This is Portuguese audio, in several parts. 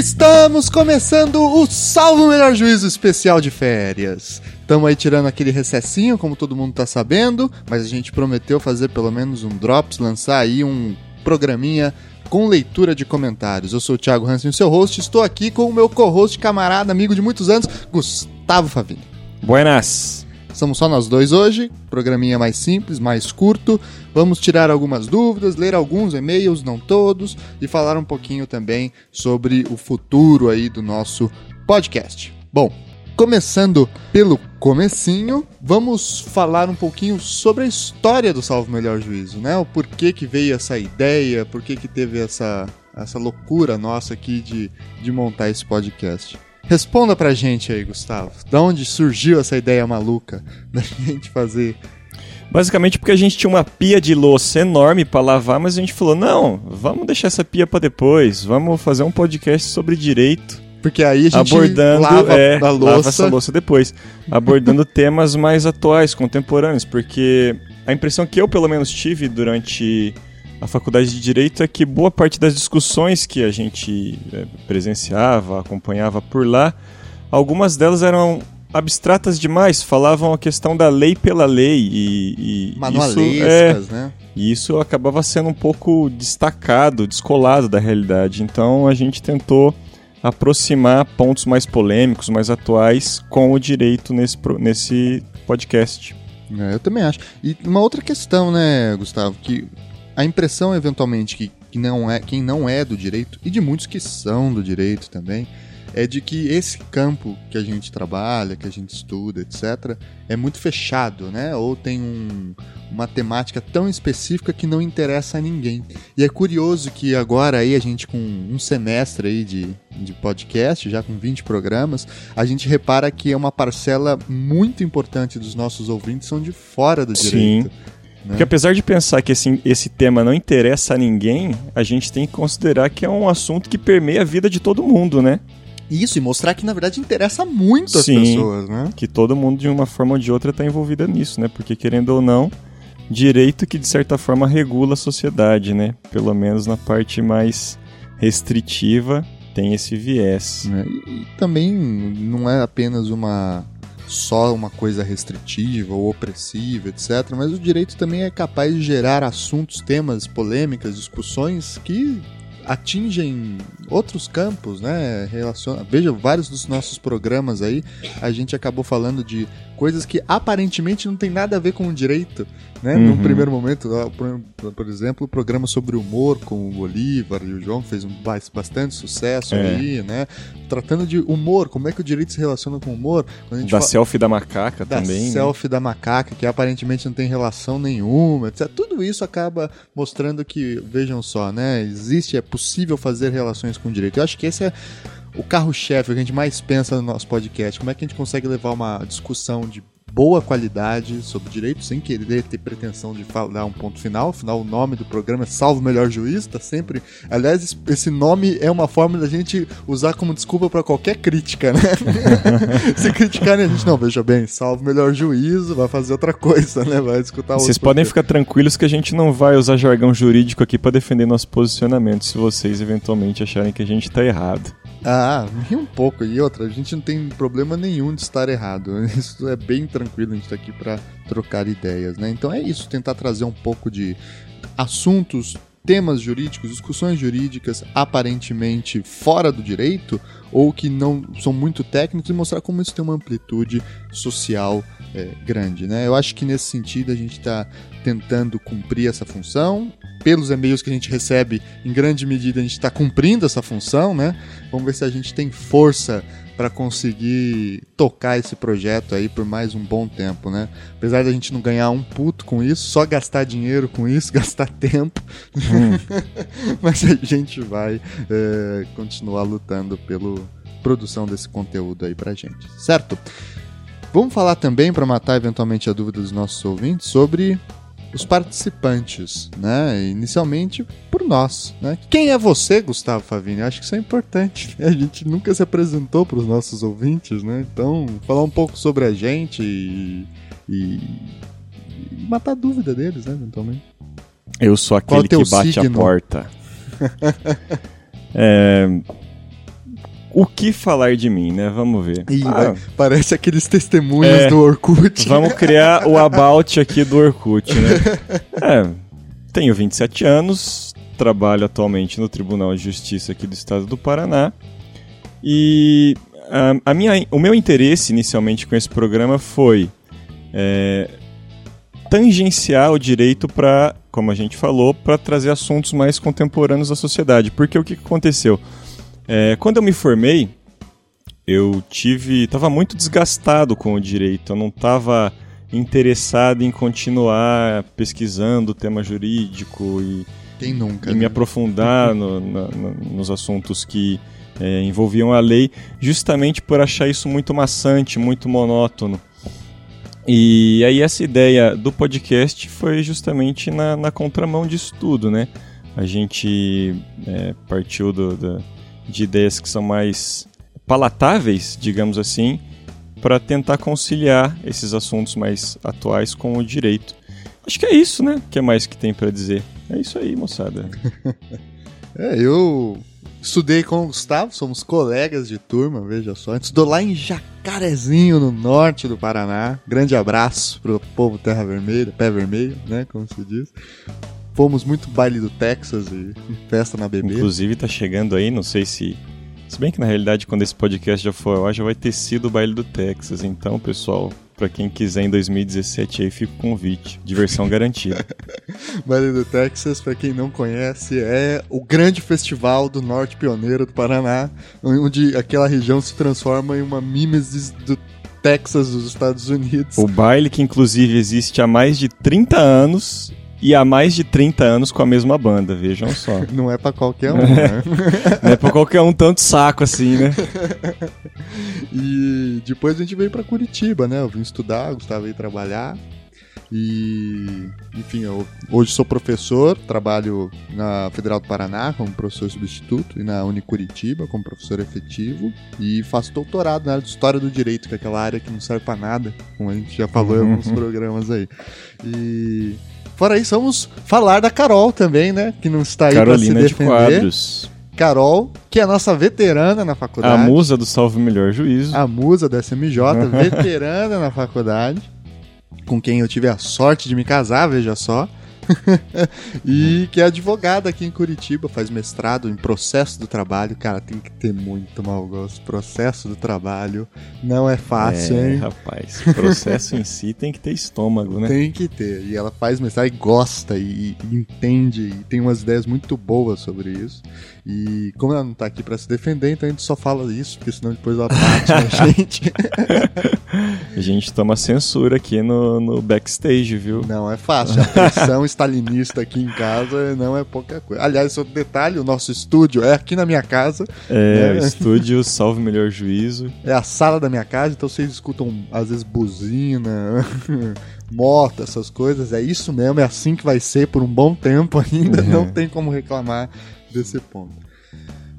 Estamos começando o Salvo Melhor Juízo especial de férias. Estamos aí tirando aquele recessinho, como todo mundo tá sabendo, mas a gente prometeu fazer pelo menos um Drops, lançar aí um programinha com leitura de comentários. Eu sou o Thiago Hansen, o seu host, estou aqui com o meu co-host, camarada, amigo de muitos anos, Gustavo Favini. Buenas! Somos só nós dois hoje, programinha mais simples, mais curto. Vamos tirar algumas dúvidas, ler alguns e-mails, não todos, e falar um pouquinho também sobre o futuro aí do nosso podcast. Bom, começando pelo comecinho, vamos falar um pouquinho sobre a história do Salvo Melhor Juízo, né? O porquê que veio essa ideia, por que que teve essa, essa loucura nossa aqui de, de montar esse podcast. Responda pra gente aí, Gustavo. Da onde surgiu essa ideia maluca da gente fazer? Basicamente porque a gente tinha uma pia de louça enorme para lavar, mas a gente falou: não, vamos deixar essa pia para depois, vamos fazer um podcast sobre direito. Porque aí a gente abordando, lava é, a louça. lava essa louça depois. abordando temas mais atuais, contemporâneos, porque a impressão que eu pelo menos tive durante a faculdade de Direito é que boa parte das discussões que a gente é, presenciava, acompanhava por lá, algumas delas eram abstratas demais, falavam a questão da lei pela lei e, e Manualescas, isso, é, né? e isso acabava sendo um pouco destacado, descolado da realidade. Então a gente tentou aproximar pontos mais polêmicos, mais atuais com o direito nesse, nesse podcast. É, eu também acho. E uma outra questão, né, Gustavo, que a impressão eventualmente que, que não é, quem não é do direito, e de muitos que são do direito também, é de que esse campo que a gente trabalha, que a gente estuda, etc., é muito fechado, né? Ou tem um- uma temática tão específica que não interessa a ninguém. E é curioso que agora aí a gente com um semestre aí de, de podcast, já com 20 programas, a gente repara que é uma parcela muito importante dos nossos ouvintes são de fora do Sim. Né? Porque apesar de pensar que esse, esse tema não interessa a ninguém, a gente tem que considerar que é um assunto que permeia a vida de todo mundo, né? Isso, e mostrar que na verdade interessa muito as Sim. pessoas, né? Que todo mundo, de uma forma ou de outra, está envolvido nisso, né? Porque, querendo ou não, direito que, de certa forma, regula a sociedade, né? Pelo menos na parte mais restritiva, tem esse viés. né? E, e também não é apenas uma só uma coisa restritiva ou opressiva, etc. Mas o direito também é capaz de gerar assuntos, temas, polêmicas, discussões que atingem outros campos, né? Relaciona... Veja, vários dos nossos programas aí, a gente acabou falando de coisas que aparentemente não tem nada a ver com o direito, né? Num Uhum. primeiro momento, por, por exemplo, o programa sobre humor com o Bolívar e o João fez um ba- bastante sucesso É. aí, né? Tratando de humor, como é que o direito se relaciona com o humor? Da fala- selfie da macaca da também. né? selfie da macaca, que aparentemente não tem relação nenhuma, etc. Tudo isso acaba mostrando que, vejam só, né? Existe, é possível fazer relações com o direito. Eu acho que esse é o carro-chefe, o que a gente mais pensa no nosso podcast. Como é que a gente consegue levar uma discussão de boa qualidade sobre direito, sem querer ter pretensão de falar um ponto final. Afinal, o nome do programa é Salvo Melhor Juiz, tá sempre... Aliás, es- esse nome é uma forma da gente usar como desculpa para qualquer crítica, né? Se criticarem a gente, não, veja bem, salvo melhor juízo, vai fazer outra coisa, né? Vai escutar Vocês podem ficar tranquilos que a gente não vai usar jargão jurídico aqui para defender nosso posicionamento se vocês eventualmente acharem que a gente tá errado. Ah, ri um pouco. E outra, a gente não tem problema nenhum de estar errado. Isso é bem tranquilo, a gente tá aqui para trocar ideias, né? Então é isso, tentar trazer um pouco de assuntos, temas jurídicos, discussões jurídicas aparentemente fora do direito ou que não são muito técnicos e mostrar como isso tem uma amplitude social é, grande, né? Eu acho que nesse sentido a gente está tentando cumprir essa função. Pelos e-mails que a gente recebe, em grande medida a gente está cumprindo essa função, né? Vamos ver se a gente tem força para conseguir tocar esse projeto aí por mais um bom tempo, né? Apesar da gente não ganhar um puto com isso, só gastar dinheiro com isso, gastar tempo, mas a gente vai é, continuar lutando pela produção desse conteúdo aí pra gente, certo? Vamos falar também, para matar eventualmente a dúvida dos nossos ouvintes, sobre os participantes, né? Inicialmente por nós, né? Quem é você, Gustavo Favini? Eu Acho que isso é importante. né? A gente nunca se apresentou para os nossos ouvintes, né? Então, falar um pouco sobre a gente e, e- e matar a dúvida deles, né? Eventualmente. Eu sou aquele que bate signo? a porta. É, o que falar de mim, né? Vamos ver. Ih, Ah, vai- parece aqueles testemunhos É. do Orkut. Vamos criar o about aqui do Orkut, né? É, tenho 27 anos, trabalho atualmente no Tribunal de Justiça aqui do Estado do Paraná. E ah, a minha, o meu interesse inicialmente com esse programa foi é, tangenciar o direito para, como a gente falou, para trazer assuntos mais contemporâneos da sociedade. Porque o que aconteceu? É, quando eu me formei, eu tive estava muito desgastado com o direito eu não estava interessado em continuar pesquisando o tema jurídico e, Quem nunca? e me né? aprofundar no- na- na- nos assuntos que é, envolviam a lei justamente por achar isso muito maçante muito monótono e aí essa ideia do podcast foi justamente na, na contramão disso tudo né a gente é, partiu do- da- de ideias que são mais palatáveis, digamos assim, para tentar conciliar esses assuntos mais atuais com o direito. Acho que é isso, né? O que mais que tem para dizer? É isso aí, moçada. É, eu estudei com o Gustavo, somos colegas de turma, veja só. Estudou lá em Jacarezinho, no norte do Paraná. Grande abraço pro povo Terra Vermelha, pé vermelho, né? Como se diz. Fomos muito baile do Texas e festa na bebê. Inclusive tá chegando aí, não sei se. Se bem que na realidade, quando esse podcast já for ao já vai ter sido o baile do Texas. Então, pessoal, para quem quiser em 2017 aí, fica o convite. Diversão garantida. Baile do Texas, pra quem não conhece, é o grande festival do norte pioneiro do Paraná, onde aquela região se transforma em uma mimesis do Texas dos Estados Unidos. O baile que inclusive existe há mais de 30 anos e há mais de 30 anos com a mesma banda, vejam só. Não é pra qualquer um, né? Não é pra qualquer um tanto saco assim, né? E depois a gente veio pra Curitiba, né? Eu vim estudar, o Gustavo veio trabalhar. E, enfim, eu hoje sou professor, trabalho na Federal do Paraná como professor substituto e na Unicuritiba como professor efetivo e faço doutorado na área de História do Direito, que é aquela área que não serve pra nada, como a gente já falou em alguns programas aí. E fora isso, vamos falar da Carol também, né? Que não está aí pra se de defender. Quadros. Carol, que é a nossa veterana na A faculdade musa do Salve Melhor Juízo. a musa da SMJ, veterana na faculdade, com quem eu tive a sorte de me casar, veja só. e que é advogada aqui em Curitiba, faz mestrado em processo do trabalho. Cara, tem que ter muito mau gosto. Processo do trabalho não é fácil, é, hein? rapaz. Processo em si tem que ter estômago, né? Tem que ter. E ela faz mestrado e gosta e, e entende e tem umas ideias muito boas sobre isso. E como ela não tá aqui pra se defender, então a gente só fala isso, porque senão depois ela bate na gente. A gente toma censura aqui no, no backstage, viu? Não é fácil. A pressão stalinista aqui em casa não é pouca coisa. Aliás, outro detalhe: o nosso estúdio é aqui na minha casa, É, É. estúdio Salve Melhor Juízo. é a sala da minha casa, então vocês escutam às vezes buzina, moto, essas coisas. É isso mesmo, é assim que vai ser por um bom tempo ainda. Uhum. Não tem como reclamar desse ponto.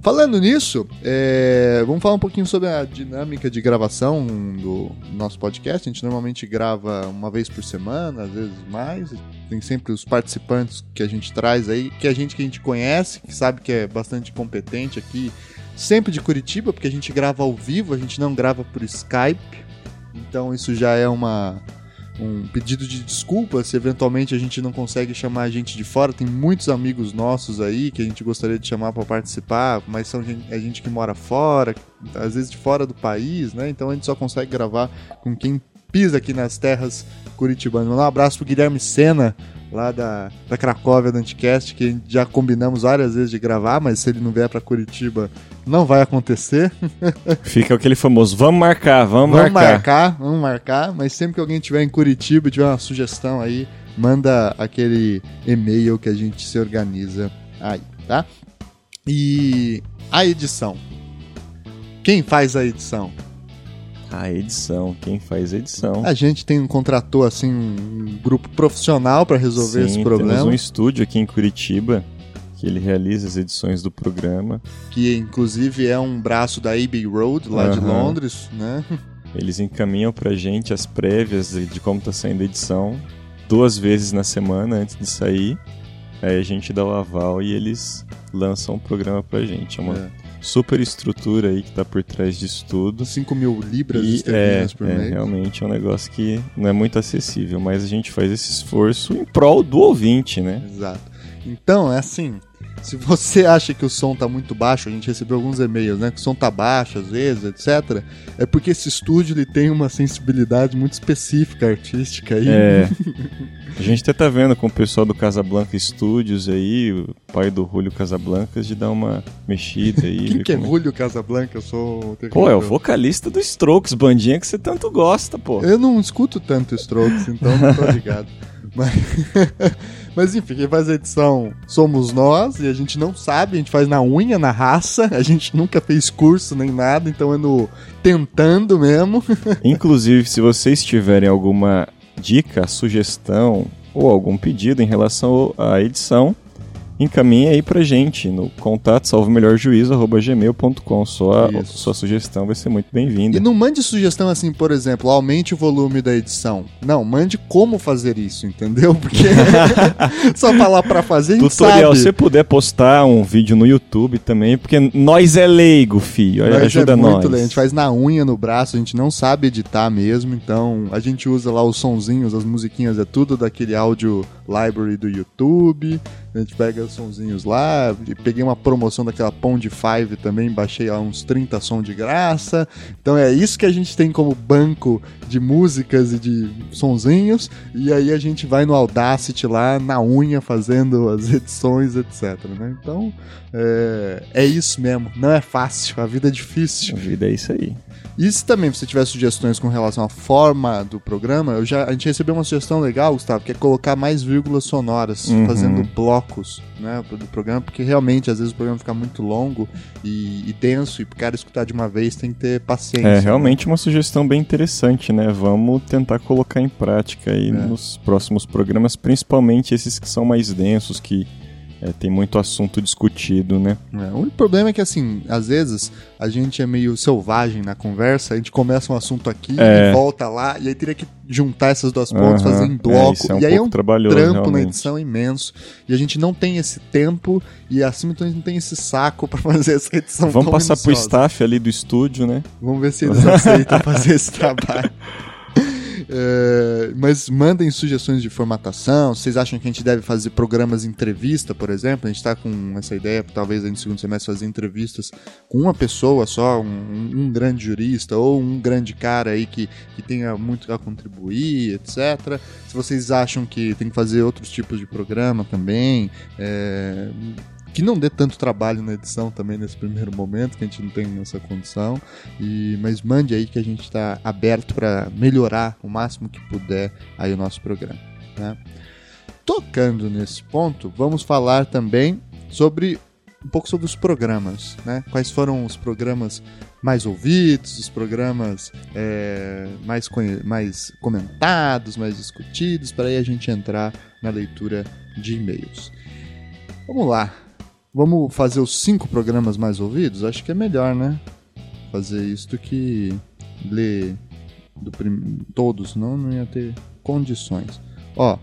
Falando nisso, é, vamos falar um pouquinho sobre a dinâmica de gravação do nosso podcast. A gente normalmente grava uma vez por semana, às vezes mais. Tem sempre os participantes que a gente traz aí, que é gente que a gente conhece, que sabe que é bastante competente aqui, sempre de Curitiba, porque a gente grava ao vivo, a gente não grava por Skype. Então isso já é uma, um pedido de desculpa se eventualmente a gente não consegue chamar a gente de fora. Tem muitos amigos nossos aí que a gente gostaria de chamar para participar, mas são gente, é gente que mora fora, às vezes de fora do país, né? Então a gente só consegue gravar com quem pisa aqui nas terras curitibanas. Um abraço pro Guilherme Sena, lá da, da Cracóvia do Anticast, que já combinamos várias vezes de gravar, mas se ele não vier para Curitiba, não vai acontecer. Fica aquele famoso, vamos marcar, vamos, Vamos marcar. marcar, vamos marcar, mas sempre que alguém estiver em Curitiba e tiver uma sugestão aí, manda aquele e-mail que a gente se organiza aí, tá? E a edição. Quem faz a edição? A edição, quem faz a edição? A gente tem um contratou assim um grupo profissional para resolver Sim, esse Temos problema, um estúdio aqui em Curitiba que ele realiza as edições do programa. que inclusive é um braço da Abbey Road lá de Aham. Londres, né? Eles encaminham pra gente as prévias de, de como tá saindo a edição duas vezes na semana antes de sair. Aí a gente dá o aval e eles lançam o programa pra gente. É uma, É. super estrutura aí que tá por trás disso tudo. 5 mil libras E é, esterlinas por é, mês. realmente é um negócio que não é muito acessível, mas a gente faz esse esforço em prol do ouvinte, né? Exato. Então, é assim, se você acha que o som tá muito baixo, a gente recebeu alguns e-mails, né, que o som tá baixo às vezes, etc, é porque esse estúdio ele tem uma sensibilidade muito específica artística aí. É. A gente até tá vendo com o pessoal do Casablanca Studios aí, o pai do Julio Casablancas, de dar uma mexida aí. Quem que é como Julio Casablanca? Eu sou Pô, é o vocalista do Strokes, bandinha que você tanto gosta, pô. Eu não escuto tanto Strokes, então não tô ligado. Mas, mas enfim, quem faz a edição somos nós e a gente não sabe, a gente faz na unha, na raça, a gente nunca fez curso nem nada, então é no tentando mesmo. Inclusive, se vocês tiverem alguma dica, sugestão ou algum pedido em relação à edição, encaminhe aí pra gente no contato salvomelhorjuízo.gmail.com. Sua, Isso. sua sugestão vai ser muito bem-vinda. E não mande sugestão assim, por exemplo, aumente o volume da edição. Não, mande como fazer isso, entendeu? Porque só falar pra fazer, Tutorial, se você puder postar um vídeo no YouTube também, porque nós é leigo, filho. Mas Ajuda é muito nós. legal. A gente faz na unha, no braço, a gente não sabe editar mesmo, então a gente usa lá os sonzinhos, as musiquinhas, é tudo daquele áudio library do YouTube. A gente pega os sonzinhos lá, peguei uma promoção daquela Pond 5 também, baixei lá uns 30 sons de graça. Então é isso que a gente tem como banco de músicas e de sonzinhos, e aí a gente vai no Audacity lá, na unha, fazendo as edições, etc. né? Então é, é isso mesmo, não é fácil, a vida é difícil. A vida é isso aí. E se também você tiver sugestões com relação à forma do programa, eu já, a gente recebeu uma sugestão legal, Gustavo, que é colocar mais vírgulas sonoras, Uhum. fazendo blocos né, do programa, porque realmente às vezes o programa fica muito longo e, e denso, e pro cara escutar de uma vez tem que ter paciência. É né? realmente uma sugestão bem interessante, né? Vamos tentar colocar em prática aí É. nos próximos programas, principalmente esses que são mais densos, que é, tem muito assunto discutido, né? É, o único problema é que, assim, às vezes a gente é meio selvagem na conversa, a gente começa um assunto aqui É. e volta lá, e aí teria que juntar essas duas pontas, Aham, fazer em é, bloco. isso é um e aí é um trampo na realmente. edição imenso. E a gente não tem esse tempo, e acima então a gente não tem esse saco pra fazer essa edição Vamos passar pro minuciosa. staff ali do estúdio, né? Vamos ver se eles aceitam fazer esse trabalho. É, mas mandem sugestões de formatação. Vocês acham que a gente deve fazer programas de entrevista, por exemplo? A gente está com essa ideia, talvez no segundo semestre, fazer entrevistas com uma pessoa só, um, um grande jurista ou um grande cara aí que, que tenha muito a contribuir, etc. Se vocês acham que tem que fazer outros tipos de programa também, é, que não dê tanto trabalho na edição também nesse primeiro momento, que a gente não tem essa condição. E, mas mande aí que a gente está aberto para melhorar o máximo que puder aí o nosso programa. Né? Tocando nesse ponto, vamos falar também sobre um pouco sobre os programas, né? Quais foram os programas mais ouvidos, os programas é, mais, mais comentados, mais discutidos, para aí a gente entrar na leitura de e-mails. Vamos lá. Vamos fazer os cinco programas mais ouvidos? Acho que é melhor, né? Fazer isso do que ler do prim- todos, senão não ia ter condições. Ó,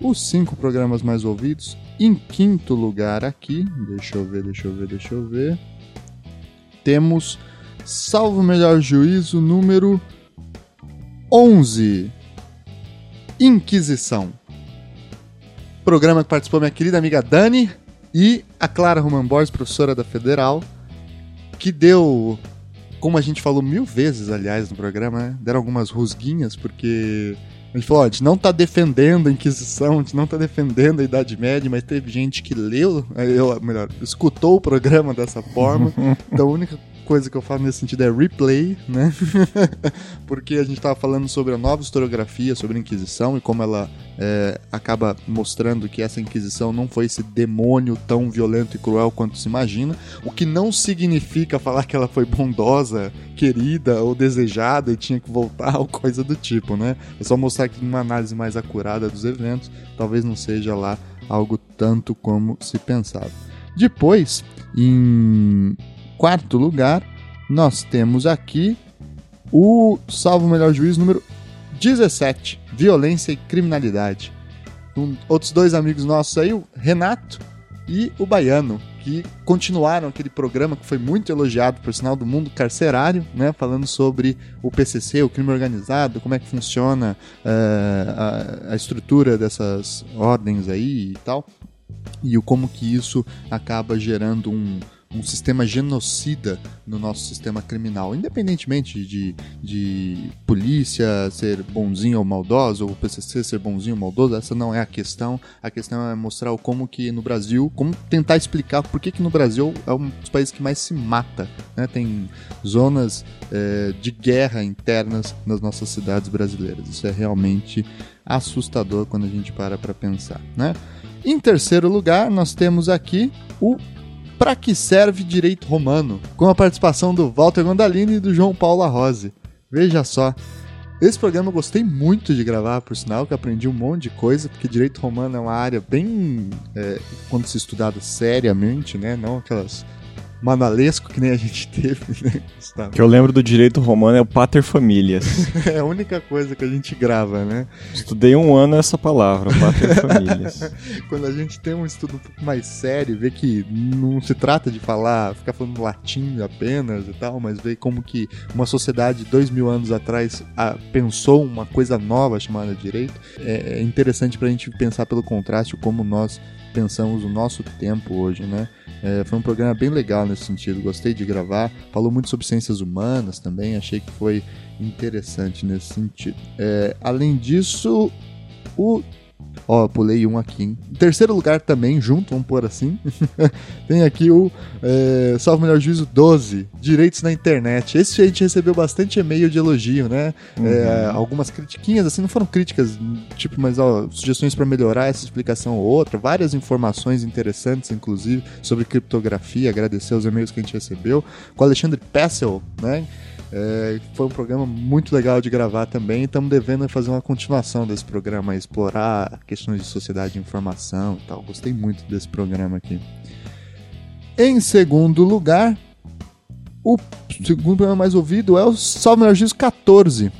os cinco programas mais ouvidos. Em quinto lugar aqui, deixa eu ver, deixa eu ver, deixa eu ver. Temos Salvo Melhor Juízo número 11. Inquisição. Programa que participou minha querida amiga Dani e a Clara Roman Borges, professora da Federal, que deu, como a gente falou mil vezes, aliás, no programa, né? deram algumas rusguinhas, porque a gente falou, ó, a gente não tá defendendo a Inquisição, a gente não tá defendendo a Idade Média, mas teve gente que leu, eh, eu, melhor, escutou o programa dessa forma, então a única coisa que eu falo nesse sentido é replay, né? Porque a gente tava falando sobre a nova historiografia, sobre a Inquisição e como ela é, acaba mostrando que essa Inquisição não foi esse demônio tão violento e cruel quanto se imagina, o que não significa falar que ela foi bondosa, querida ou desejada e tinha que voltar ou coisa do tipo, né? É só mostrar que uma análise mais acurada dos eventos talvez não seja lá algo tanto como se pensava. Depois, em quarto lugar, nós temos aqui o Salvo Melhor Juiz número 17, Violência e Criminalidade. Com outros dois amigos nossos aí, o Renato e o Baiano, que continuaram aquele programa que foi muito elogiado, por sinal, do mundo carcerário, né? Falando sobre o PCC, o crime organizado, como é que funciona uh, a, a estrutura dessas ordens aí e tal. E o como que isso acaba gerando um, um sistema genocida no nosso sistema criminal, independentemente de, de polícia ser bonzinho ou maldoso, ou o PCC ser bonzinho ou maldoso, essa não é a questão. A questão é mostrar como que no Brasil, como tentar explicar por que, que no Brasil é um dos países que mais se mata. Né? Tem zonas é, de guerra internas nas nossas cidades brasileiras. Isso é realmente assustador quando a gente para para pensar, né? Em terceiro lugar, nós temos aqui o Pra que serve direito romano? Com a participação do Walter Gondalini e do João Paulo Rose. Veja só. Esse programa eu gostei muito de gravar, por sinal, que aprendi um monte de coisa, porque direito romano é uma área bem. É, quando se estudada seriamente, né? Não aquelas manalesco que nem a gente teve, né, Gustavo? que eu lembro do direito romano é o pater familias. é a única coisa que a gente grava, né? Estudei um ano essa palavra, pater familias. Quando a gente tem um estudo um pouco mais sério, vê que não se trata de falar, ficar falando latim apenas e tal, mas vê como que uma sociedade dois mil anos atrás a, pensou uma coisa nova chamada direito, é, é interessante para a gente pensar pelo contraste como nós pensamos o nosso tempo hoje, né? É, foi um programa bem legal nesse sentido, gostei de gravar. Falou muito sobre ciências humanas também, achei que foi interessante nesse sentido. É, além disso, o Ó, pulei um aqui. Em terceiro lugar também, junto, vamos pôr assim. tem aqui o é, Salvo Melhor Juízo 12, Direitos na Internet. Esse a gente recebeu bastante e-mail de elogio, né? É, uhum. É, algumas critiquinhas, assim, não foram críticas, tipo, mas ó, sugestões para melhorar essa explicação ou outra. Várias informações interessantes, inclusive, sobre criptografia. Agradecer os e-mails que a gente recebeu. Com o Alexandre Pessel, né? É, foi um programa muito legal de gravar também. Estamos devendo fazer uma continuação desse programa, explorar questões de sociedade de informação e tal. Gostei muito desse programa aqui. Em segundo lugar, o segundo programa mais ouvido é o Salve Energias 14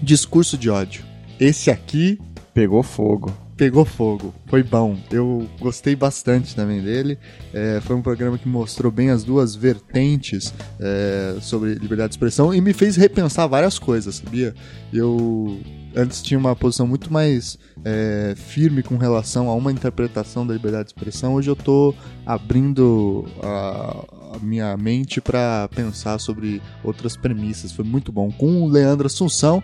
Discurso de ódio. Esse aqui pegou fogo pegou fogo. Foi bom. Eu gostei bastante também dele. É, foi um programa que mostrou bem as duas vertentes é, sobre liberdade de expressão e me fez repensar várias coisas, sabia? Eu antes tinha uma posição muito mais é, firme com relação a uma interpretação da liberdade de expressão. Hoje eu estou abrindo a, a minha mente para pensar sobre outras premissas. Foi muito bom. Com o Leandro Assunção,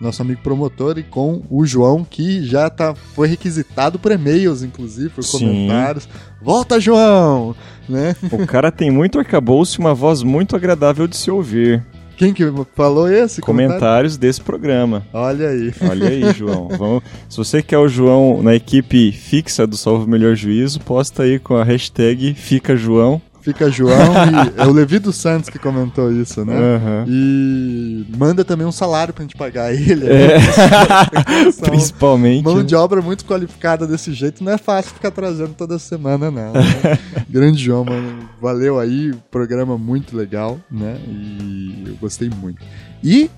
nosso amigo promotor, e com o João, que já tá, foi requisitado por e-mails, inclusive, por Sim. comentários. Volta, João! Né? O cara tem muito arcabouço e uma voz muito agradável de se ouvir. Quem que falou esse? Comentários comentário? desse programa. Olha aí. Olha aí, João. Vamos... Se você quer o João na equipe fixa do Salvo Melhor Juízo, posta aí com a hashtag Fica João Fica João e é o Levi dos Santos que comentou isso, né? Uhum. E manda também um salário pra gente pagar ele. Né? É. Principalmente. Mão de obra muito qualificada desse jeito, não é fácil ficar trazendo toda semana, não. Né? Grande João, mano. Valeu aí, programa muito legal, né? E eu gostei muito. E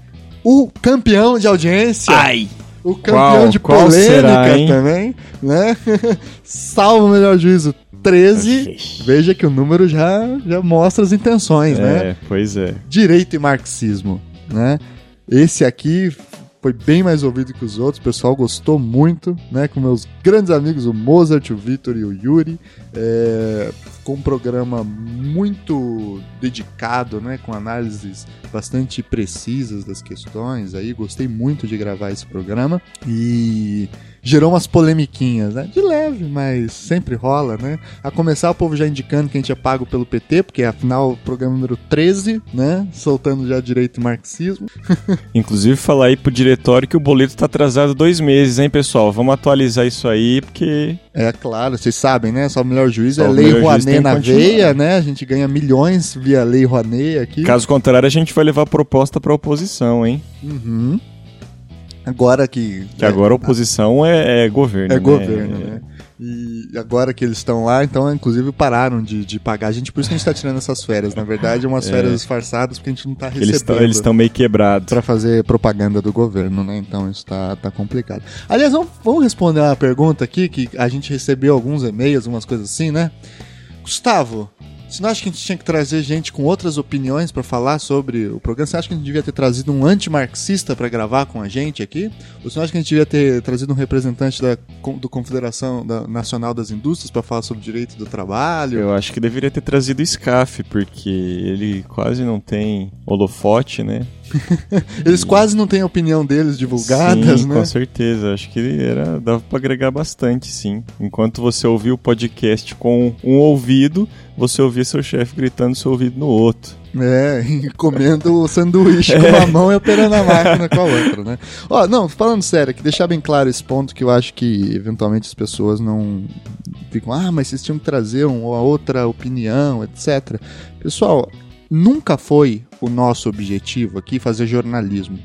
o campeão de audiência. Ai! O campeão qual, de polêmica será, também, né? Salvo o melhor juízo 13, veja que o número já, já mostra as intenções, é, né? É, pois é. Direito e marxismo, né? Esse aqui foi bem mais ouvido que os outros, o pessoal gostou muito, né? Com meus grandes amigos, o Mozart, o Vitor e o Yuri. É, com um programa muito dedicado, né? Com análises bastante precisas das questões. Aí gostei muito de gravar esse programa. E gerou umas polemiquinhas, né? De leve, mas sempre rola, né? A começar o povo já indicando que a gente é pago pelo PT, porque afinal o programa número 13, né? Soltando já direito e marxismo. Inclusive falar aí pro diretório que o boleto tá atrasado dois meses, hein, pessoal? Vamos atualizar isso aí, porque... É claro, vocês sabem, né? Só o melhor juiz Só é lei Rouanet na veia, né? A gente ganha milhões via lei Rouanet aqui. Caso contrário, a gente vai levar proposta pra oposição, hein? Uhum. Agora que. Que agora a oposição é, é governo. É né? governo, né? E agora que eles estão lá, então, inclusive, pararam de, de pagar a gente. Por isso que a gente está tirando essas férias. Na verdade, é umas é. férias disfarçadas, porque a gente não está recebendo. Eles estão meio quebrados. Para fazer propaganda do governo, né? Então isso tá, tá complicado. Aliás, vamos, vamos responder uma pergunta aqui, que a gente recebeu alguns e-mails, umas coisas assim, né? Gustavo, você não acha que a gente tinha que trazer gente com outras opiniões para falar sobre o programa? Você acha que a gente devia ter trazido um antimarxista para gravar com a gente aqui? Ou você não acha que a gente devia ter trazido um representante da do Confederação da Nacional das Indústrias para falar sobre o direito do trabalho? Eu acho que deveria ter trazido o SCAF, porque ele quase não tem holofote, né? Eles quase não têm a opinião deles divulgadas, sim, né? Com certeza, acho que era dava para agregar bastante, sim. Enquanto você ouvia o podcast com um ouvido, você ouvia seu chefe gritando seu ouvido no outro. É, comendo o sanduíche com uma mão e operando a máquina com a outra, né? Ó, não, falando sério, que deixar bem claro esse ponto que eu acho que eventualmente as pessoas não ficam, ah, mas vocês tinham que trazer uma outra opinião, etc. Pessoal, nunca foi o nosso objetivo aqui fazer jornalismo.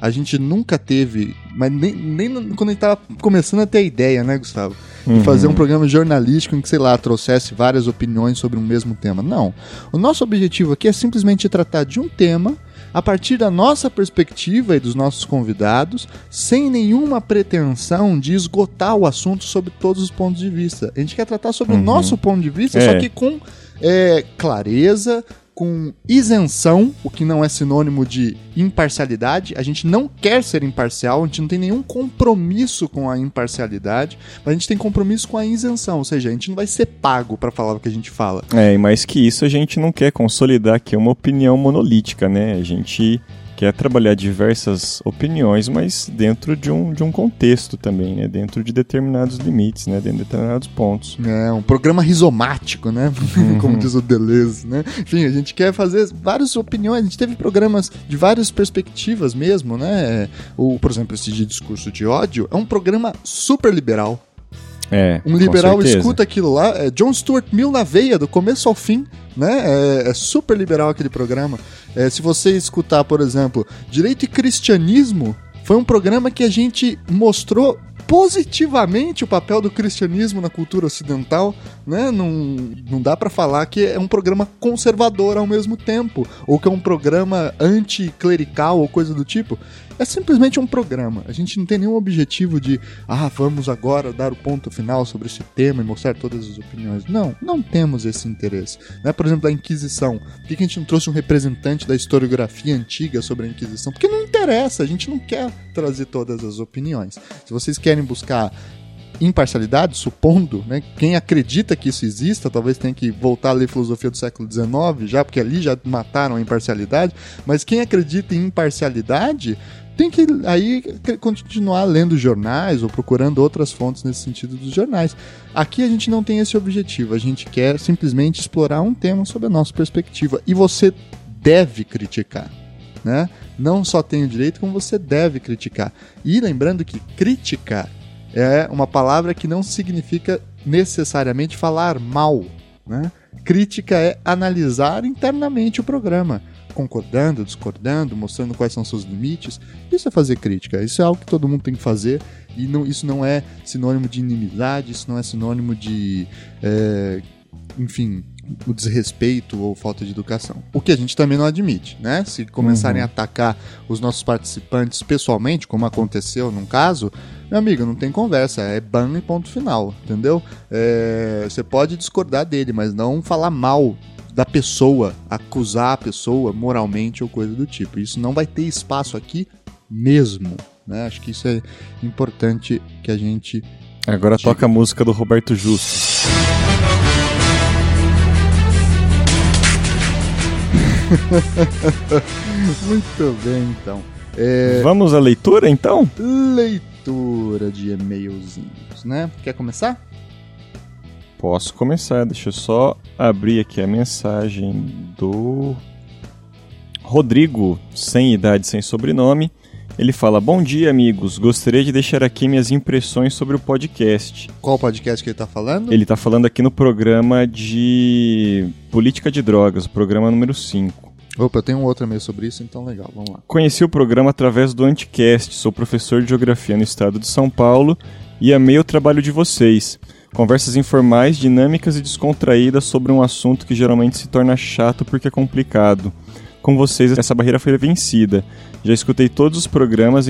A gente nunca teve, mas nem, nem quando a gente tava começando a ter a ideia, né, Gustavo? Uhum. De fazer um programa jornalístico em que, sei lá, trouxesse várias opiniões sobre um mesmo tema. Não. O nosso objetivo aqui é simplesmente tratar de um tema a partir da nossa perspectiva e dos nossos convidados, sem nenhuma pretensão de esgotar o assunto sobre todos os pontos de vista. A gente quer tratar sobre uhum. o nosso ponto de vista, é. só que com é, clareza, com isenção, o que não é sinônimo de imparcialidade. A gente não quer ser imparcial, a gente não tem nenhum compromisso com a imparcialidade, mas a gente tem compromisso com a isenção, ou seja, a gente não vai ser pago para falar o que a gente fala. É, e mais que isso, a gente não quer consolidar aqui uma opinião monolítica, né? A gente quer trabalhar diversas opiniões, mas dentro de um, de um contexto também, né? Dentro de determinados limites, né? Dentro de determinados pontos. É, um programa rizomático, né? Uhum. Como diz o Deleuze, né? Enfim, a gente quer fazer várias opiniões, a gente teve programas de várias perspectivas mesmo, né? O, por exemplo, esse de discurso de ódio é um programa super liberal. É, um liberal escuta aquilo lá, é John Stuart Mill na veia, do começo ao fim, né? É, é super liberal aquele programa. É, se você escutar, por exemplo, Direito e Cristianismo, foi um programa que a gente mostrou positivamente o papel do cristianismo na cultura ocidental, né? Não, não dá para falar que é um programa conservador ao mesmo tempo, ou que é um programa anticlerical ou coisa do tipo. É simplesmente um programa. A gente não tem nenhum objetivo de, ah, vamos agora dar o ponto final sobre esse tema e mostrar todas as opiniões. Não, não temos esse interesse. Né? Por exemplo, a Inquisição. Por que a gente não trouxe um representante da historiografia antiga sobre a Inquisição? Porque não interessa, a gente não quer trazer todas as opiniões. Se vocês querem buscar imparcialidade, supondo, né? Quem acredita que isso exista, talvez tenha que voltar a ler filosofia do século XIX, já, porque ali já mataram a imparcialidade, mas quem acredita em imparcialidade tem que aí continuar lendo jornais ou procurando outras fontes nesse sentido dos jornais. Aqui a gente não tem esse objetivo, a gente quer simplesmente explorar um tema sob a nossa perspectiva e você deve criticar, né? Não só tem o direito, como você deve criticar. E lembrando que criticar é uma palavra que não significa necessariamente falar mal, né? Crítica é analisar internamente o programa concordando, discordando, mostrando quais são seus limites. Isso é fazer crítica. Isso é algo que todo mundo tem que fazer. E não, isso não é sinônimo de inimizade, isso não é sinônimo de. É, enfim, o desrespeito ou falta de educação. O que a gente também não admite, né? Se começarem uhum. a atacar os nossos participantes pessoalmente, como aconteceu num caso, meu amigo, não tem conversa, é ban e ponto final, entendeu? É, você pode discordar dele, mas não falar mal da pessoa, acusar a pessoa moralmente ou coisa do tipo. Isso não vai ter espaço aqui mesmo. Né? Acho que isso é importante que a gente. Agora diga. toca a música do Roberto Justo. Muito bem, então. É... Vamos à leitura, então? Leitura de e-mailzinhos, né? Quer começar? Posso começar, deixa eu só abrir aqui a mensagem do Rodrigo, sem idade, sem sobrenome. Ele fala: Bom dia, amigos. Gostaria de deixar aqui minhas impressões sobre o podcast. Qual podcast que ele está falando? Ele está falando aqui no programa de Política de Drogas, o programa número 5. Opa, eu tenho um outro e-mail sobre isso, então legal, vamos lá. Conheci o programa através do Anticast, sou professor de Geografia no estado de São Paulo e amei o trabalho de vocês. Conversas informais, dinâmicas e descontraídas sobre um assunto que geralmente se torna chato porque é complicado. com vocês essa barreira foi vencida. Já escutei todos os programas,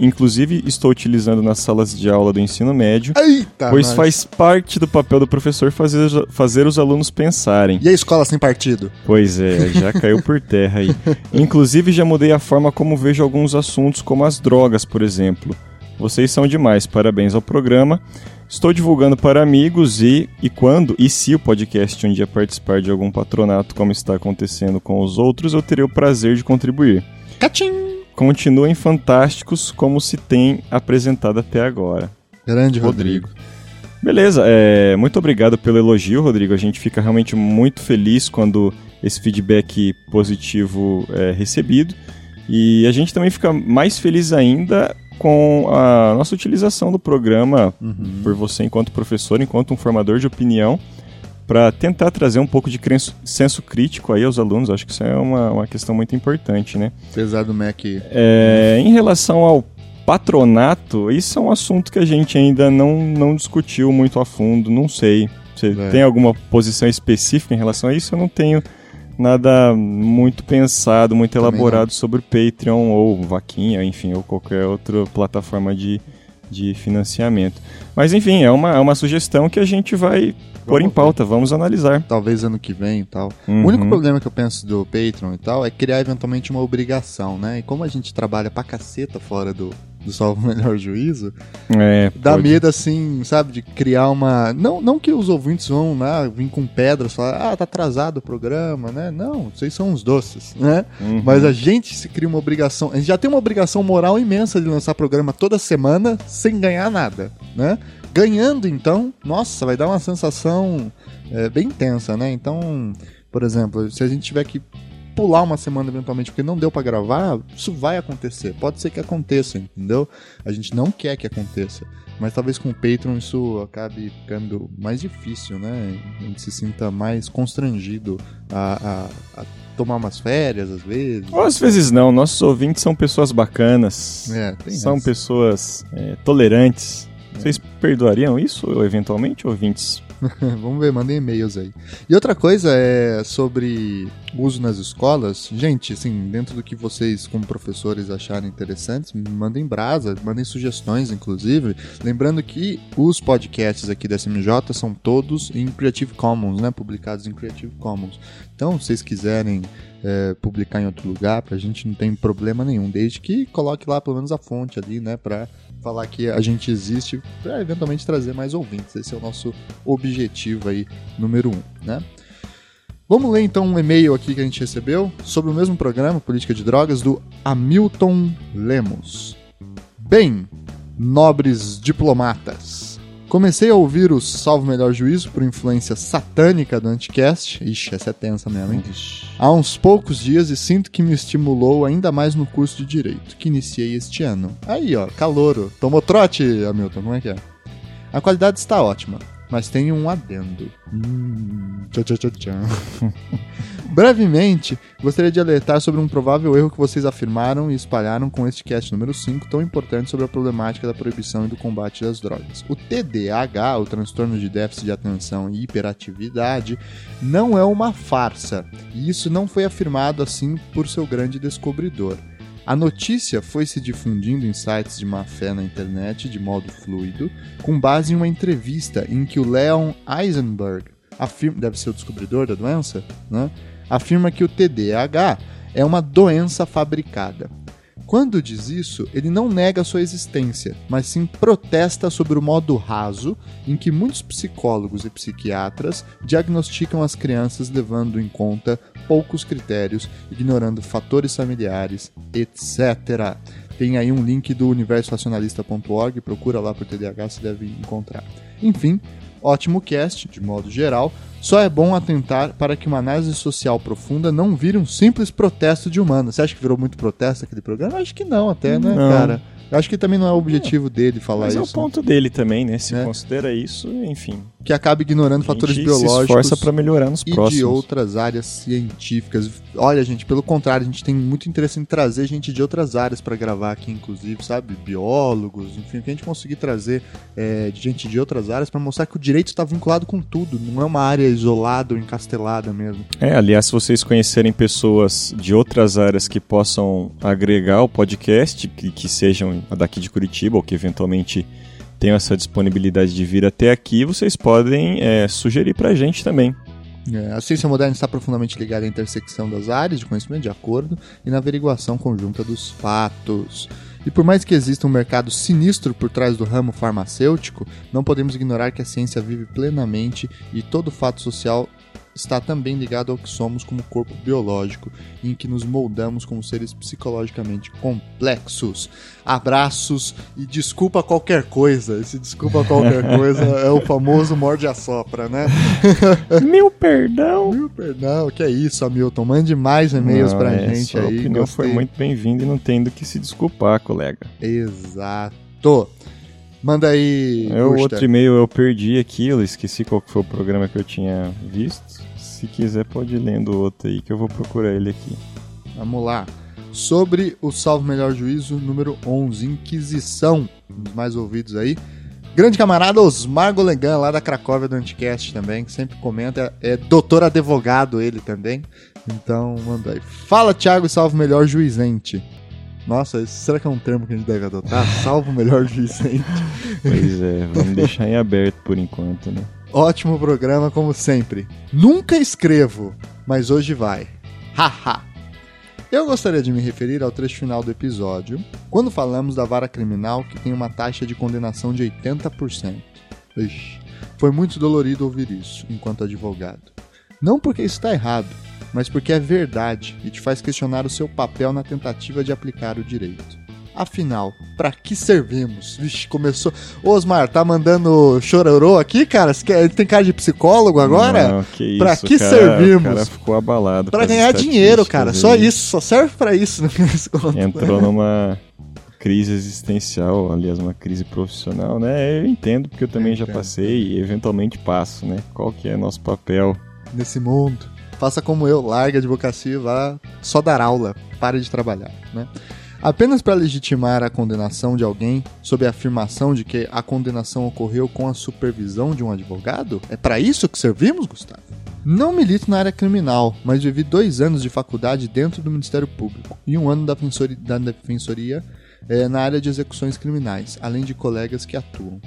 inclusive estou utilizando nas salas de aula do ensino médio, Eita, pois nós. faz parte do papel do professor fazer, fazer os alunos pensarem. E a escola sem partido? Pois é, já caiu por terra aí. Inclusive já mudei a forma como vejo alguns assuntos, como as drogas, por exemplo. Vocês são demais, parabéns ao programa. Estou divulgando para amigos e, e quando e se o podcast um dia participar de algum patronato como está acontecendo com os outros, eu terei o prazer de contribuir. Catim! Continuem fantásticos como se tem apresentado até agora. Grande Rodrigo. Rodrigo. Beleza, é, muito obrigado pelo elogio, Rodrigo. A gente fica realmente muito feliz quando esse feedback positivo é recebido. E a gente também fica mais feliz ainda com a nossa utilização do programa Uhum. por você enquanto professor, enquanto um formador de opinião, para tentar trazer um pouco de crenço- senso crítico aí aos alunos. Acho que isso é uma, uma questão muito importante, né? Apesar do Mac. É, em relação ao patronato, isso é um assunto que a gente ainda não, não discutiu muito a fundo, não sei. Você É. tem alguma posição específica em relação a isso? Eu não tenho nada muito pensado, muito Também elaborado sobre o Patreon ou Vaquinha, enfim, ou qualquer outra plataforma de, de financiamento. Mas enfim, é uma, é uma sugestão que a gente vai pôr em ver. pauta, vamos analisar. Talvez ano que vem e tal. Uhum. O único problema que eu penso do Patreon e tal é criar eventualmente uma obrigação, né? E como a gente trabalha pra caceta fora do, do Salvo o Melhor Juízo, É, dá pode- medo, assim, sabe, de criar uma. Não, não que os ouvintes vão né, vir com pedras falar, ah, tá atrasado o programa, né? Não, vocês são uns doces, né? Uhum. Mas a gente se cria uma obrigação. A gente já tem uma obrigação moral imensa de lançar programa toda semana sem ganhar nada, né? Ganhando, então, nossa, vai dar uma sensação é, bem intensa, né? Então, por exemplo, se a gente tiver que pular uma semana eventualmente porque não deu pra gravar, isso vai acontecer. Pode ser que aconteça, entendeu? A gente não quer que aconteça. Mas talvez com o Patreon isso acabe ficando mais difícil, né? A gente se sinta mais constrangido a, a- a tomar umas férias, às vezes. Ou às vezes não, nossos ouvintes são pessoas bacanas, É, são essa. pessoas é, tolerantes. Vocês perdoariam isso, eventualmente, ouvintes? Vamos ver, mandem e-mails aí. E outra coisa é sobre uso nas escolas. Gente, assim, dentro do que vocês, como professores, acharem interessantes, mandem brasa, mandem sugestões, inclusive. Lembrando que os podcasts aqui da SMJ são todos em Creative Commons, né? Publicados em Creative Commons. Então, se vocês quiserem é, publicar em outro lugar, pra gente não tem problema nenhum, desde que coloque lá pelo menos a fonte ali, né? Pra falar que a gente existe, pra eventualmente trazer mais ouvintes. Esse é o nosso objetivo aí, número um, né? Vamos ler então um e-mail aqui que a gente recebeu sobre o mesmo programa, Política de Drogas, do Hamilton Lemos. Bem, nobres diplomatas, comecei a ouvir o Salvo Melhor Juízo por influência satânica do Anticast. Ixi, essa é tensa mesmo, hein? Há uns poucos dias e sinto que me estimulou ainda mais no curso de Direito, que iniciei este ano. Aí, ó, calouro. Tomou trote, Hamilton? Como é que é? A qualidade está ótima, mas tem um adendo. Hum, tchau, tchau, tchau. Brevemente, gostaria de alertar sobre um provável erro que vocês afirmaram e espalharam com este cast número 5, tão importante sobre a problemática da proibição e do combate das drogas. O TDAH, o transtorno de déficit de atenção e hiperatividade, não é uma farsa, e isso não foi afirmado assim por seu grande descobridor. A notícia foi se difundindo em sites de má fé na internet de modo fluido, com base em uma entrevista em que o Leon Eisenberg afirma, deve ser o descobridor da doença, né? afirma que o TDAH é uma doença fabricada. Quando diz isso, ele não nega sua existência, mas sim protesta sobre o modo raso em que muitos psicólogos e psiquiatras diagnosticam as crianças levando em conta poucos critérios, ignorando fatores familiares, etc. Tem aí um link do universoracionalista.org, procura lá por TDAH, se deve encontrar. Enfim, ótimo cast, de modo geral, só é bom atentar para que uma análise social profunda não vire um simples protesto de humanos. Você acha que virou muito protesto aquele programa? Acho que não, até, né, Não. cara? Eu acho que também não é o objetivo dele falar Mas é o isso. né? ponto dele também, né? Se É. considera isso, enfim. Que acaba ignorando fatores biológicos esforça para melhorar nos e próximos. de outras áreas científicas. Olha, gente, pelo contrário, a gente tem muito interesse em trazer gente de outras áreas para gravar aqui, inclusive, sabe? Biólogos, enfim, que a gente conseguir trazer é, de gente de outras áreas para mostrar que o direito está vinculado com tudo, não é uma área isolada ou encastelada mesmo. É, aliás, se vocês conhecerem pessoas de outras áreas que possam agregar o podcast, que, que sejam daqui de Curitiba ou que eventualmente tenham essa disponibilidade de vir até aqui, vocês podem é, sugerir para a gente também. É, a ciência moderna está profundamente ligada à intersecção das áreas de conhecimento de acordo e na averiguação conjunta dos fatos. E por mais que exista um mercado sinistro por trás do ramo farmacêutico, não podemos ignorar que a ciência vive plenamente e todo fato social está também ligado ao que somos como corpo biológico, em que nos moldamos como seres psicologicamente complexos. Abraços e desculpa qualquer coisa. Esse desculpa qualquer coisa é o famoso morde a sopra, né? Meu perdão! Meu perdão, que é isso, Hamilton. Mande mais e-mails Não, pra é, gente sua aí. opinião gostei. foi muito bem-vinda e não tem do que se desculpar, colega. Exato. Manda aí. É, o outro e-mail eu perdi aqui, eu esqueci qual foi o programa que eu tinha visto. Se quiser pode ir lendo o outro aí que eu vou procurar ele aqui. Vamos lá. Sobre o Salvo Melhor Juízo, número 11, Inquisição, um dos mais ouvidos aí. Grande camarada Osmar Golegan, lá da Cracóvia do Anticast também, que sempre comenta. É doutor advogado ele também. Então, manda aí. Fala, Thiago, salvo melhor juizente. Nossa, será que é um termo que a gente deve adotar? Salvo melhor juizente. Pois é, vamos deixar em aberto por enquanto, né? Ótimo programa, como sempre. Nunca escrevo, mas hoje vai. Haha. Eu gostaria de me referir ao trecho final do episódio, quando falamos da vara criminal que tem uma taxa de condenação de 80%. Ixi, foi muito dolorido ouvir isso, enquanto advogado. Não porque isso está errado, mas porque é verdade e te faz questionar o seu papel na tentativa de aplicar o direito. Afinal, pra que servimos? Vixe, começou. Ô, Osmar, tá mandando chororô aqui, cara? Quer- Tem cara de psicólogo agora? Não, que isso, Pra que cara, servimos? O cara ficou abalado. Pra ganhar dinheiro, cara. Só isso, só serve pra isso. no das contas. Entrou numa crise existencial, aliás, uma crise profissional, né? Eu entendo, porque eu também já Entendo. passei e eventualmente passo, né? Qual que é nosso papel? Nesse mundo. Faça como eu, larga a advocacia e vá só dar aula. Pare de trabalhar, né? Apenas para legitimar a condenação de alguém sob a afirmação de que a condenação ocorreu com a supervisão de um advogado? É para isso que servimos, Gustavo? Não milito na área criminal, mas vivi dois anos de faculdade dentro do Ministério Público e um ano da defensoria, da defensoria eh, na área de execuções criminais, além de colegas que atuam.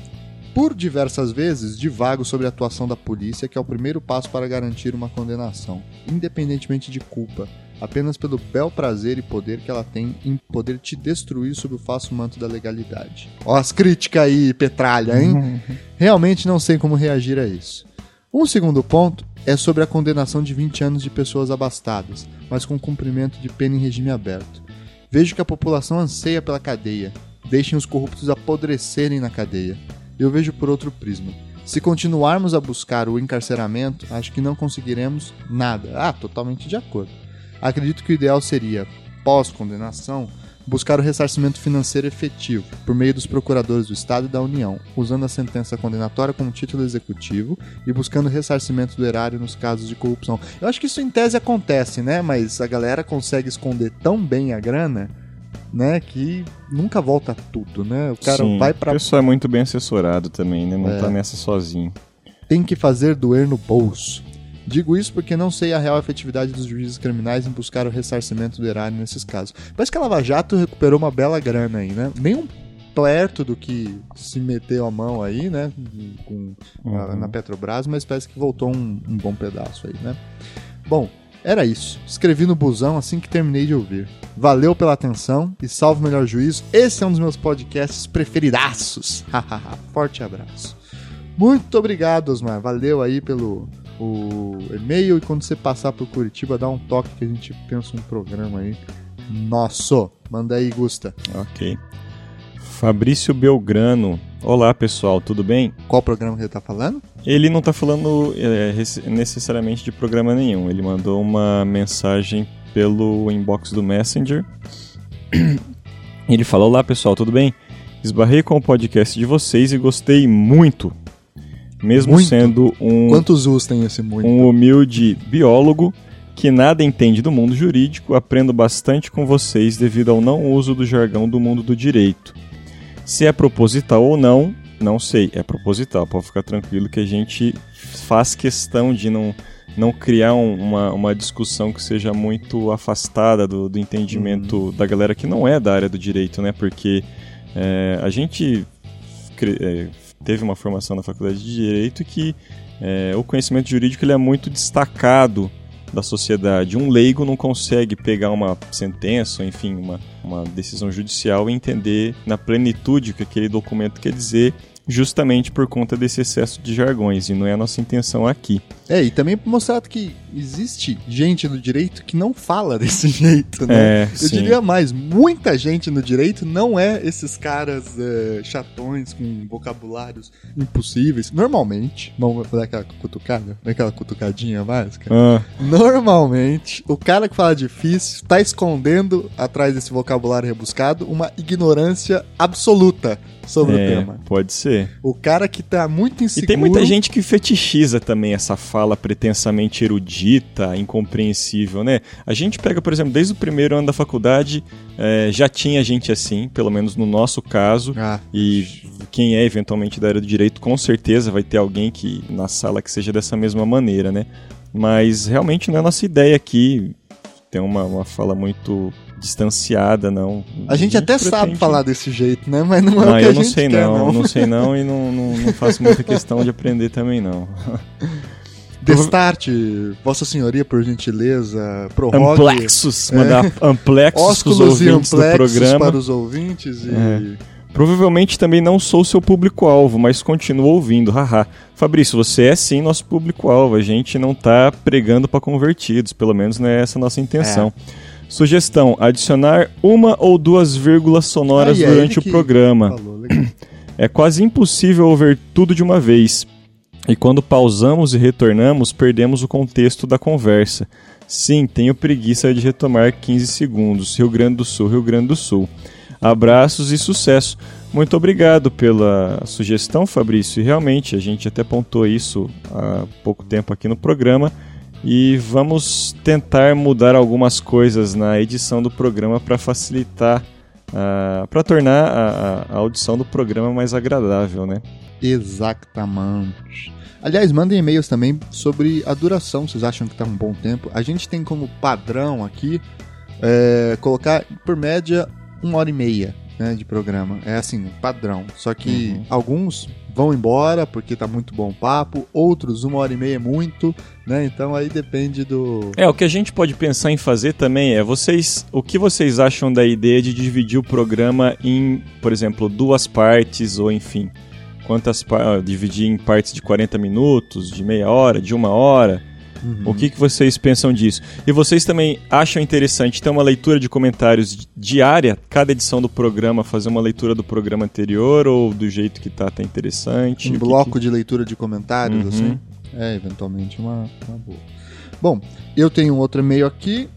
Por diversas vezes, divago sobre a atuação da polícia, que é o primeiro passo para garantir uma condenação, independentemente de culpa, apenas pelo bel prazer e poder que ela tem em poder te destruir sob o falso manto da legalidade. Ó as críticas aí, Petralha, hein? Realmente não sei como reagir a isso. Um segundo ponto é sobre a condenação de 20 anos de pessoas abastadas, mas com cumprimento de pena em regime aberto. Vejo que a população anseia pela cadeia. Deixem os corruptos apodrecerem na cadeia. Eu vejo por outro prisma. Se continuarmos a buscar o encarceramento, acho que não conseguiremos nada. Ah, totalmente de acordo. Acredito que o ideal seria, pós-condenação, buscar o ressarcimento financeiro efetivo, por meio dos procuradores do Estado e da União, usando a sentença condenatória como título executivo e buscando ressarcimento do erário nos casos de corrupção. Eu acho que isso em tese acontece, né? Mas a galera consegue esconder tão bem a grana, né? Que nunca volta tudo, né? O cara Sim, vai pra O pessoal é muito bem assessorado também, né? Não É. tá nessa sozinho. tem que fazer doer no bolso. Digo isso porque não sei a real efetividade dos juízes criminais em buscar o ressarcimento do erário nesses casos. Parece que a Lava Jato recuperou uma bela grana aí, né? Nem um perto do que se meteu a mão aí, né? Com, Uhum. na Petrobras, mas parece que voltou um, um bom pedaço aí, né? Bom, era isso. Escrevi no busão assim que terminei de ouvir. Valeu pela atenção e salve o melhor juízo. Esse é um dos meus podcasts preferidaços. Forte abraço. Muito obrigado, Osmar. Valeu aí pelo o e-mail. E quando você passar por Curitiba, dá um toque que a gente pensa um programa aí. Nosso. Manda aí, Gusta. Ok. Fabrício Belgrano. Olá, pessoal, tudo bem? Qual programa que ele tá falando? Ele não tá falando é, necessariamente de programa nenhum. Ele mandou uma mensagem pelo inbox do Messenger. Ele falou: Olá pessoal, tudo bem? Esbarrei com o podcast de vocês e gostei muito. Mesmo Muito. sendo um, Quantos us tem esse muito? um humilde biólogo que nada entende do mundo jurídico, aprendo bastante com vocês devido ao não uso do jargão do mundo do direito. Se é proposital ou não, não sei, é proposital, pode ficar tranquilo que a gente faz questão de não, não criar um- uma, uma discussão que seja muito afastada do, do entendimento da galera que não é da área do direito, né? Porque é, a gente é, teve uma formação na faculdade de direito que é, o conhecimento jurídico ele é muito destacado da sociedade. Um leigo não consegue pegar uma sentença, enfim, uma, uma decisão judicial e entender na plenitude o que aquele documento quer dizer, justamente por conta desse excesso de jargões, e não é a nossa intenção aqui. É, e também mostrar que existe gente no direito que não fala desse jeito, né? É, Eu sim. diria mais, muita gente no direito não é esses caras é, chatões com vocabulários impossíveis. Normalmente, vamos dar aquela cutucada, aquela cutucadinha básica. Ah, Normalmente, o cara que fala difícil tá escondendo atrás desse vocabulário rebuscado uma ignorância absoluta sobre o é, tema. pode ser. O cara que tá muito E inseguro. tem muita gente que fetichiza também essa fala pretensamente erudita, incompreensível, né? A gente pega, por exemplo, desde o primeiro ano da faculdade, eh, já tinha gente assim, pelo menos no nosso caso. Ah, E quem é eventualmente da área do direito, com certeza vai ter alguém que na sala que seja dessa mesma maneira, né? Mas realmente não é nossa ideia aqui ter uma, uma fala muito distanciada, não. a gente até sabe pretende- falar desse jeito, né? Mas não é Não, o que eu a não gente sei quer, não, não. não sei não e não, não, não faço muita questão de aprender também não. Destarte, Vossa Senhoria, por gentileza, prorrogue Amplexos, mandar amplexos ósculos e amplexos programa. para os ouvintes e... É. Provavelmente também não sou seu público-alvo, mas continuo ouvindo, haha. Fabrício, você é sim nosso público-alvo, a gente não tá pregando para convertidos, pelo menos não é essa a nossa intenção. Sugestão: adicionar uma ou duas vírgulas sonoras Ah, é durante o programa. Falou. É quase impossível ouvir tudo de uma vez. E quando pausamos e retornamos, perdemos o contexto da conversa. Sim, tenho preguiça de retomar 15 segundos. Rio Grande do Sul, Rio Grande do Sul. Abraços e sucesso. Muito obrigado pela sugestão, Fabrício. E realmente, a gente até pontuou isso há pouco tempo aqui no programa. E vamos tentar mudar algumas coisas na edição do programa para facilitar, para tornar a- a audição do programa mais agradável, né? Exatamente. Aliás, mandem e-mails também sobre a duração, vocês acham que tá um bom tempo. A gente tem como padrão aqui é, colocar, por média, uma hora e meia né, de programa. É assim, padrão. Só que Uhum. alguns vão embora porque tá muito bom o papo, outros uma hora e meia é muito, né? Então aí depende do... É, o que a gente pode pensar em fazer também é vocês, o que vocês acham da ideia de dividir o programa em, por exemplo, duas partes ou enfim, quantas dividir em partes de 40 minutos, de meia hora, de uma hora? Uhum. O que, que vocês pensam disso? E vocês também acham interessante ter uma leitura de comentários di- diária, cada edição do programa, fazer uma leitura do programa anterior ou do jeito que tá, tá interessante? Um O que bloco que- de leitura de comentários, Uhum. assim. É, eventualmente uma, uma boa. Bom, eu tenho outro e-mail aqui.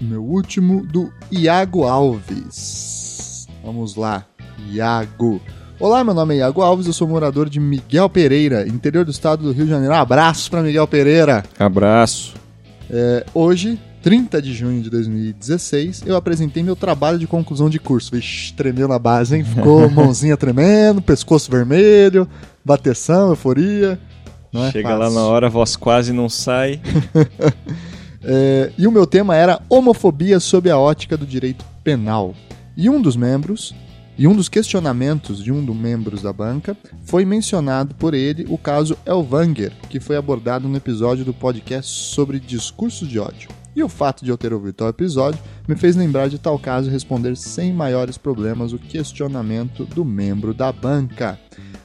Meu último, do Iago Alves. Vamos lá, Iago. Olá, meu nome é Iago Alves, eu sou morador de Miguel Pereira, interior do estado do Rio de Janeiro. Um abraço para Miguel Pereira. Abraço. É, hoje, 30 de junho de 2016, eu apresentei meu trabalho de conclusão de curso. Vixe, tremeu na base, hein? Ficou mãozinha tremendo, pescoço vermelho, bateção, euforia. Não é Chega lá fácil. na hora, a voz quase não sai. É, e o meu tema era homofobia sob a ótica do direito penal. E um dos membros, e um dos questionamentos de um dos membros da banca, foi mencionado por ele o caso Elvanger, que foi abordado no episódio do podcast sobre discurso de ódio. E o fato de eu ter ouvido tal episódio me fez lembrar de tal caso e responder sem maiores problemas o questionamento do membro da banca.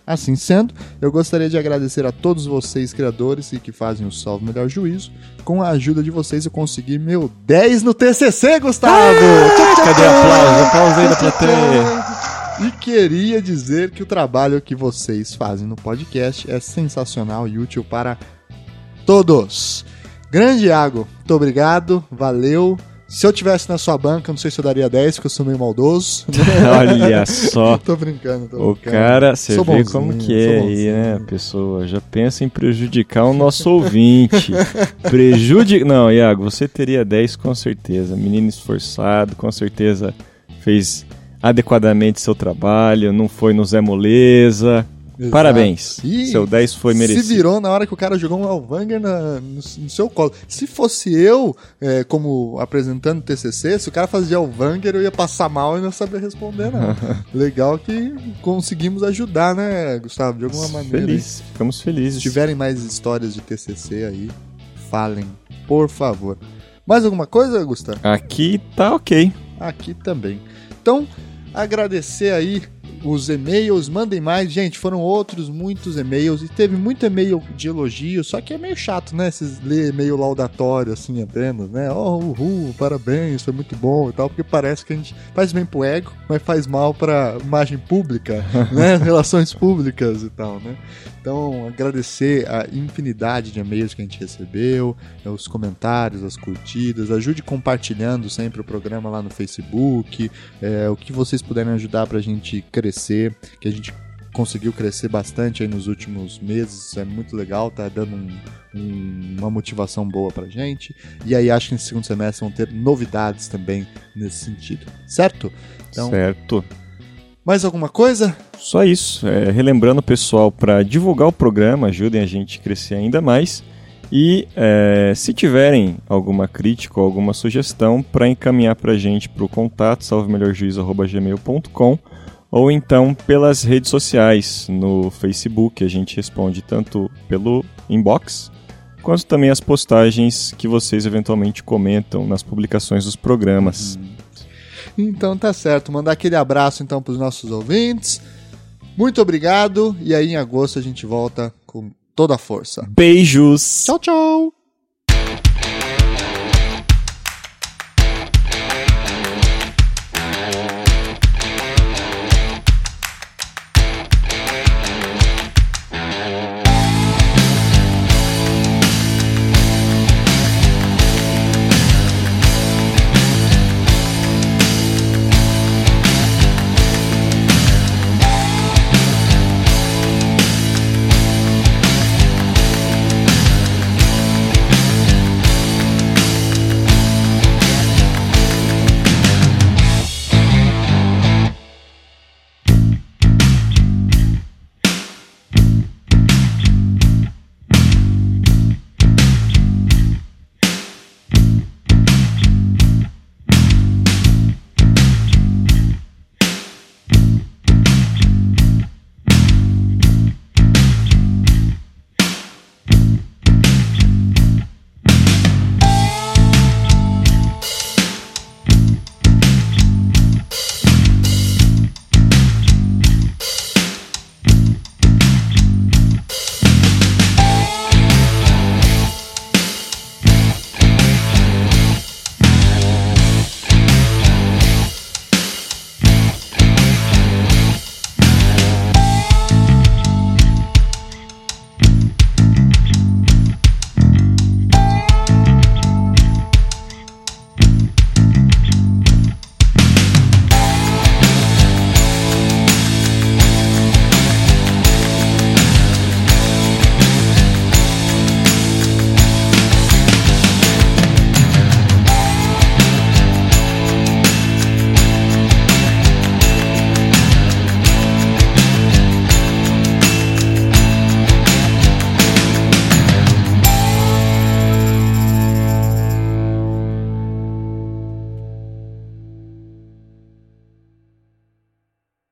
Assim sendo, eu gostaria de agradecer a todos vocês, criadores e que fazem o Salve Melhor Juízo. Com a ajuda de vocês, eu consegui meu 10 no TCC, Gustavo! Cadê aplauso? Aplauso aí da plateia. E queria dizer que o trabalho que vocês fazem no podcast é sensacional e útil para todos. Grande Iago, muito obrigado, valeu. Se eu tivesse na sua banca, não sei se eu daria 10, porque eu sou meio maldoso. Olha só. tô brincando, tô O brincando. cara, você vê bonzinho, como que é aí, né? A pessoa já pensa em prejudicar o nosso ouvinte. Prejudicar. Não, Iago, você teria 10 com certeza. Menino esforçado, com certeza fez adequadamente seu trabalho, não foi no Zé Moleza. Exato. Parabéns. E Seu 10 foi merecido. Se virou na hora que o cara jogou um Elvanger na- no, no seu colo. Se fosse eu, é, como apresentando o TCC, se o cara fazia Elvanger, eu ia passar mal e não sabia responder, não. Legal que conseguimos ajudar, né, Gustavo? De alguma maneira. Feliz, ficamos felizes. Se tiverem mais histórias de TCC aí, falem, por favor. Mais alguma coisa, Gustavo? Aqui tá ok. aqui também. Então, agradecer aí os e-mails, mandem mais. Gente, foram outros muitos e-mails e teve muito e-mail de elogio, só que é meio chato, né? Esses ler e-mail laudatório assim apenas, né? Oh, uhul, parabéns, foi muito bom e tal, porque parece que a gente faz bem pro ego, mas faz mal pra imagem pública, né? Relações públicas e tal, né? Então, agradecer a infinidade de e-mails que a gente recebeu, eh, os comentários, as curtidas, ajude compartilhando sempre o programa lá no Facebook, é, o que vocês puderem ajudar pra gente crescer, que a gente conseguiu crescer bastante aí nos últimos meses, é muito legal, tá dando um- um- uma motivação boa pra gente. E aí acho que nesse segundo semestre vão ter novidades também nesse sentido, certo? Então, Certo. mais alguma coisa? Só isso. É, relembrando o pessoal para divulgar o programa, ajudem a gente a crescer ainda mais. E é, se tiverem alguma crítica ou alguma sugestão, para encaminhar para a gente para o contato salvemelhorjuiz.gmail.com ou então pelas redes sociais, no Facebook, a gente responde tanto pelo inbox, quanto também as postagens que vocês eventualmente comentam nas publicações dos programas. Então tá certo, mandar aquele abraço então pros nossos ouvintes. Muito obrigado e aí em agosto a gente volta com toda a força. Beijos! Tchau, tchau!